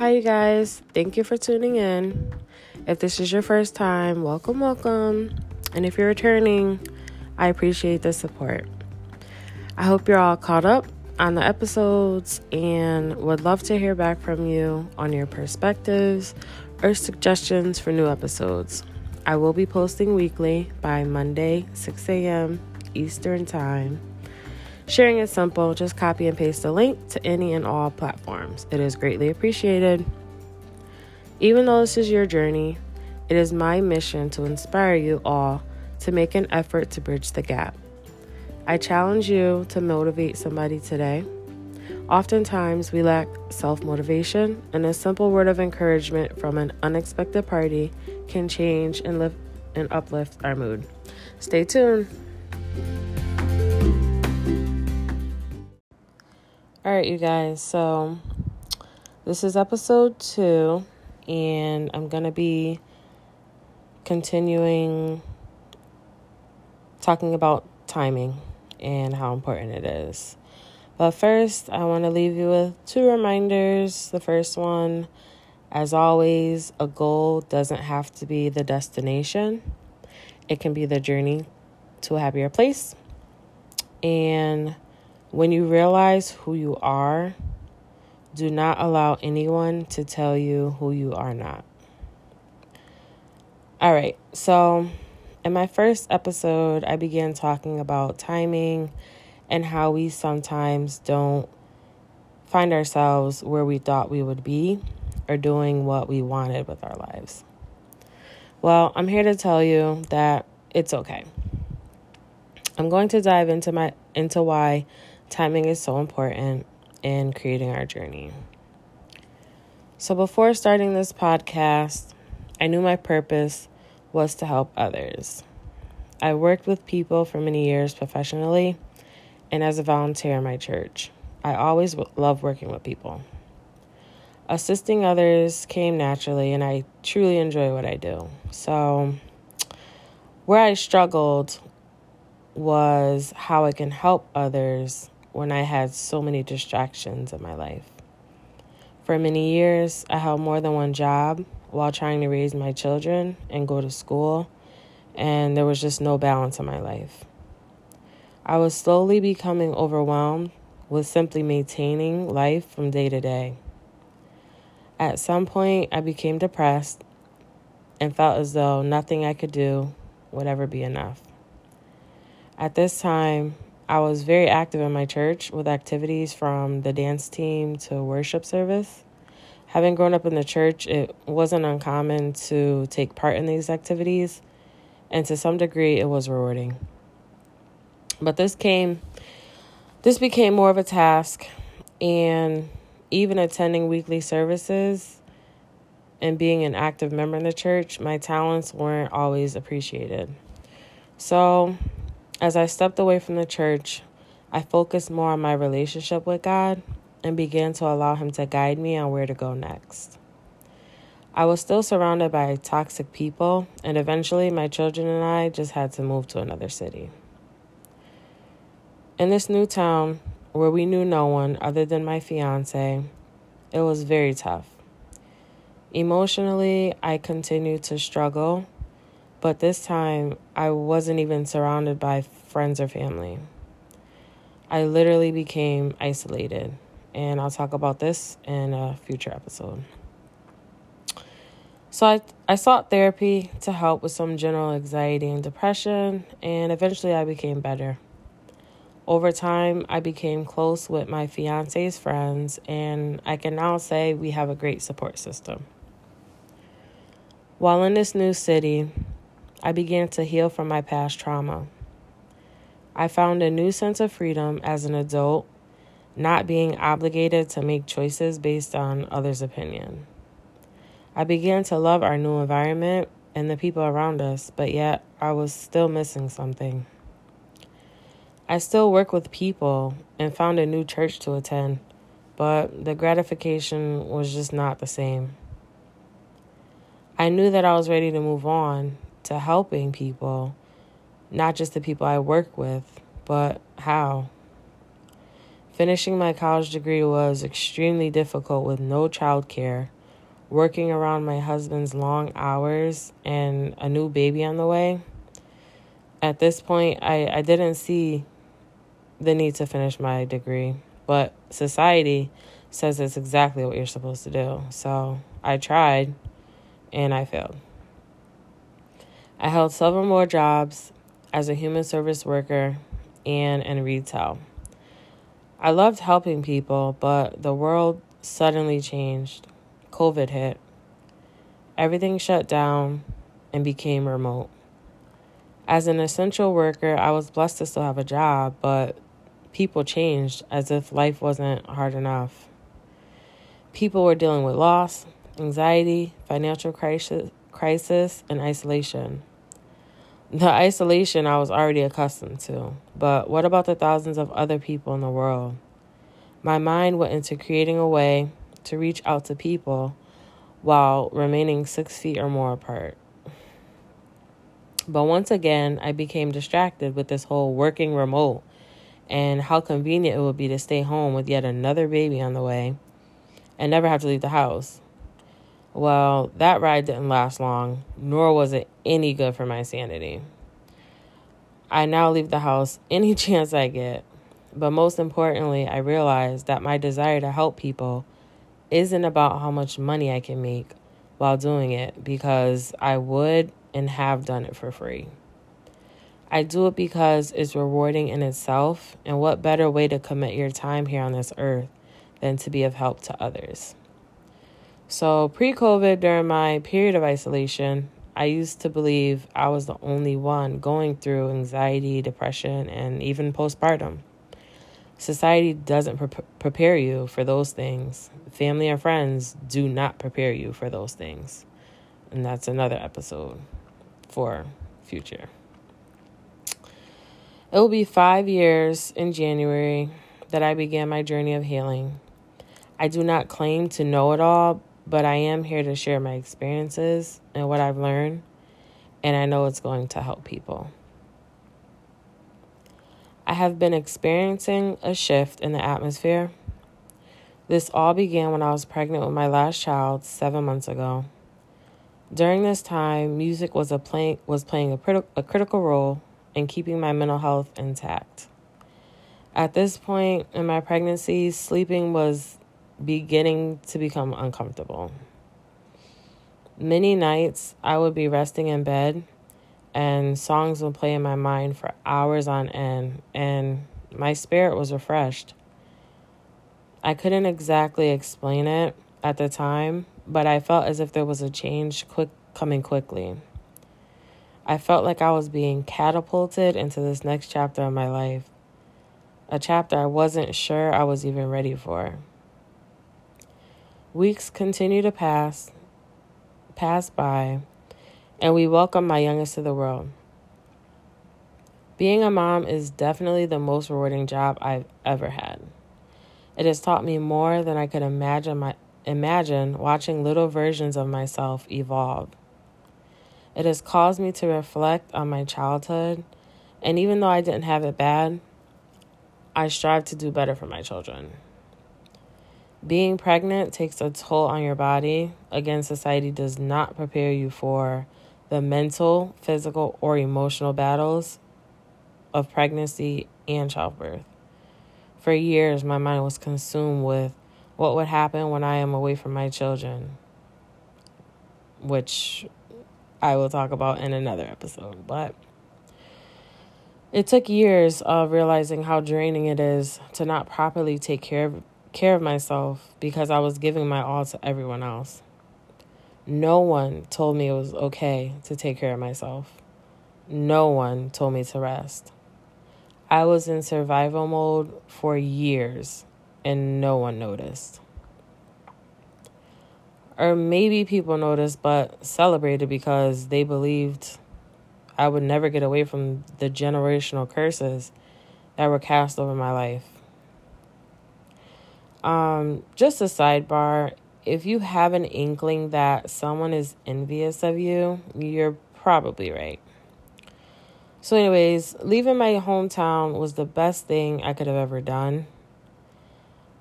Hi, you guys. Thank you for tuning in. If this is your first time, welcome, welcome. And if you're returning, I appreciate the support. I hope you're all caught up on the episodes and would love to hear back from you on your perspectives or suggestions for new episodes. I will be posting weekly by Monday, 6 a.m. Eastern Time. Sharing is simple, just copy and paste the link to any and all platforms. It is greatly appreciated. Even though this is your journey, it is my mission to inspire you all to make an effort to bridge the gap. I challenge you to motivate somebody today. Oftentimes, we lack self motivation, and a simple word of encouragement from an unexpected party can change and lift and uplift our mood. Stay tuned. All right, you guys. So, this is episode two, and I'm going to be continuing talking about timing and how important it is. But first, I want to leave you with two reminders. The first one, as always, a goal doesn't have to be the destination, it can be the journey to a happier place. And when you realize who you are, do not allow anyone to tell you who you are not. All right, so in my first episode, I began talking about timing and how we sometimes don't find ourselves where we thought we would be or doing what we wanted with our lives. Well, I'm here to tell you that it's okay. I'm going to dive into my into why timing is so important in creating our journey. So, before starting this podcast, I knew my purpose was to help others. I worked with people for many years professionally and as a volunteer in my church. I always loved working with people. Assisting others came naturally, and I truly enjoy what I do. So, where I struggled was how I can help others when I had so many distractions in my life. For many years, I held more than one job while trying to raise my children and go to school, and there was just no balance in my life. I was slowly becoming overwhelmed with simply maintaining life from day to day. At some point, I became depressed and felt as though nothing I could do would ever be enough. At this time, I was very active in my church with activities from the dance team to worship service. Having grown up in the church, it wasn't uncommon to take part in these activities, and to some degree, it was rewarding. But this came, this became more of a task, and even attending weekly services and being an active member in the church, my talents weren't always appreciated. So as I stepped away from the church, I focused more on my relationship with God and began to allow Him to guide me on where to go next. I was still surrounded by toxic people, and eventually my children and I just had to move to another city. In this new town, where we knew no one other than my fiance, it was very tough. Emotionally, I continued to struggle but this time, I wasn't even surrounded by friends or family. I literally became isolated. And I'll talk about this in a future episode. So I, I sought therapy to help with some general anxiety and depression, and eventually I became better. Over time, I became close with my fiance's friends, and I can now say we have a great support system. While in this new city, I began to heal from my past trauma. I found a new sense of freedom as an adult, not being obligated to make choices based on others' opinion. I began to love our new environment and the people around us, but yet I was still missing something. I still work with people and found a new church to attend, but the gratification was just not the same. I knew that I was ready to move on, to helping people, not just the people I work with, but how. Finishing my college degree was extremely difficult with no childcare, working around my husband's long hours, and a new baby on the way. At this point, I, I didn't see the need to finish my degree, but society says it's exactly what you're supposed to do. So I tried and I failed. I held several more jobs as a human service worker and in retail. I loved helping people, but the world suddenly changed. COVID hit. Everything shut down and became remote. As an essential worker, I was blessed to still have a job, but people changed as if life wasn't hard enough. People were dealing with loss, anxiety, financial crisis, crisis, and isolation. The isolation I was already accustomed to, but what about the thousands of other people in the world? My mind went into creating a way to reach out to people while remaining six feet or more apart. But once again, I became distracted with this whole working remote and how convenient it would be to stay home with yet another baby on the way and never have to leave the house. Well, that ride didn't last long, nor was it any good for my sanity. I now leave the house any chance I get, but most importantly, I realize that my desire to help people isn't about how much money I can make while doing it because I would and have done it for free. I do it because it's rewarding in itself, and what better way to commit your time here on this earth than to be of help to others? So, pre COVID, during my period of isolation, I used to believe I was the only one going through anxiety, depression, and even postpartum. Society doesn't pre- prepare you for those things. Family and friends do not prepare you for those things. And that's another episode for future. It will be five years in January that I began my journey of healing. I do not claim to know it all, but I am here to share my experiences and what I've learned, and I know it's going to help people. I have been experiencing a shift in the atmosphere. This all began when I was pregnant with my last child seven months ago. During this time, music was a play, was playing a, criti- a critical role in keeping my mental health intact. At this point in my pregnancy, sleeping was beginning to become uncomfortable. Many nights I would be resting in bed and songs would play in my mind for hours on end, and my spirit was refreshed. I couldn't exactly explain it at the time, but I felt as if there was a change quick coming quickly. I felt like I was being catapulted into this next chapter of my life, a chapter I wasn't sure I was even ready for. Weeks continue to pass, pass by, and we welcome my youngest to the world. Being a mom is definitely the most rewarding job I've ever had. It has taught me more than I could imagine my imagine watching little versions of myself evolve. It has caused me to reflect on my childhood, and even though I didn't have it bad, I strive to do better for my children. Being pregnant takes a toll on your body. Again, society does not prepare you for the mental, physical, or emotional battles of pregnancy and childbirth. For years, my mind was consumed with what would happen when I am away from my children, which I will talk about in another episode. But it took years of realizing how draining it is to not properly take care of care of myself because I was giving my all to everyone else. No one told me it was okay to take care of myself. No one told me to rest. I was in survival mode for years and no one noticed. Or maybe people noticed but celebrated because they believed I would never get away from the generational curses that were cast over my life. Um, just a sidebar if you have an inkling that someone is envious of you, you're probably right. So, anyways, leaving my hometown was the best thing I could have ever done.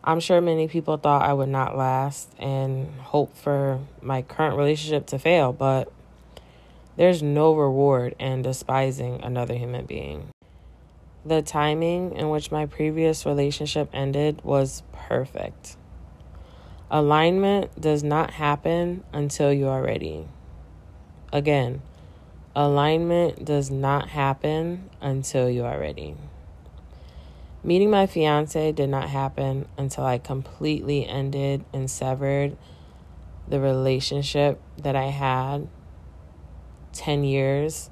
I'm sure many people thought I would not last and hope for my current relationship to fail, but there's no reward in despising another human being. The timing in which my previous relationship ended was perfect. Alignment does not happen until you are ready. Again, alignment does not happen until you are ready. Meeting my fiance did not happen until I completely ended and severed the relationship that I had 10 years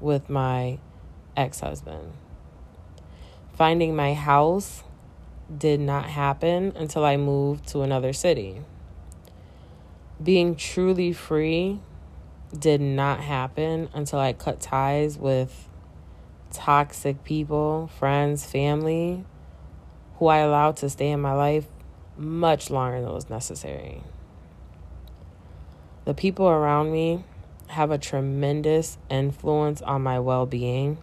with my ex husband. Finding my house did not happen until I moved to another city. Being truly free did not happen until I cut ties with toxic people, friends, family, who I allowed to stay in my life much longer than was necessary. The people around me have a tremendous influence on my well being,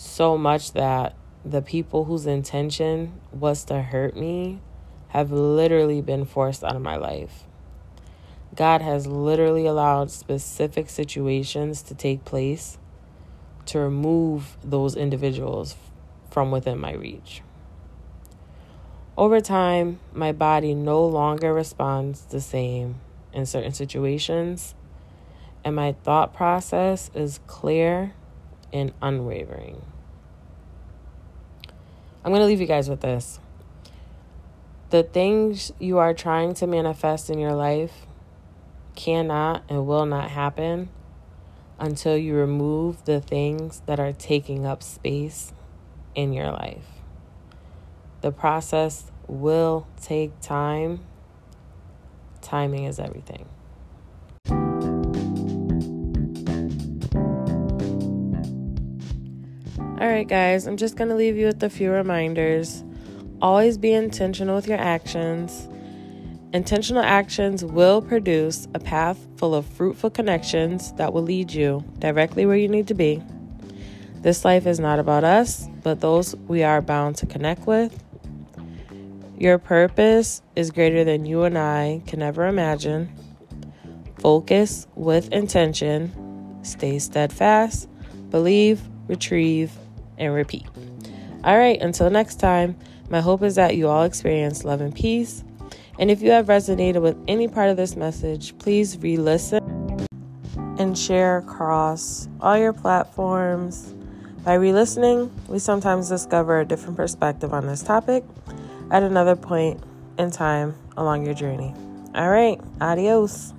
so much that the people whose intention was to hurt me have literally been forced out of my life. God has literally allowed specific situations to take place to remove those individuals from within my reach. Over time, my body no longer responds the same in certain situations, and my thought process is clear and unwavering. I'm going to leave you guys with this. The things you are trying to manifest in your life cannot and will not happen until you remove the things that are taking up space in your life. The process will take time. Timing is everything. Right, guys, I'm just going to leave you with a few reminders. Always be intentional with your actions. Intentional actions will produce a path full of fruitful connections that will lead you directly where you need to be. This life is not about us, but those we are bound to connect with. Your purpose is greater than you and I can ever imagine. Focus with intention, stay steadfast, believe, retrieve, and repeat. All right, until next time, my hope is that you all experience love and peace and if you have resonated with any part of this message, please re listen and share across all your platforms. By re listening, we sometimes discover a different perspective on this topic at another point in time along your journey. All right, adios.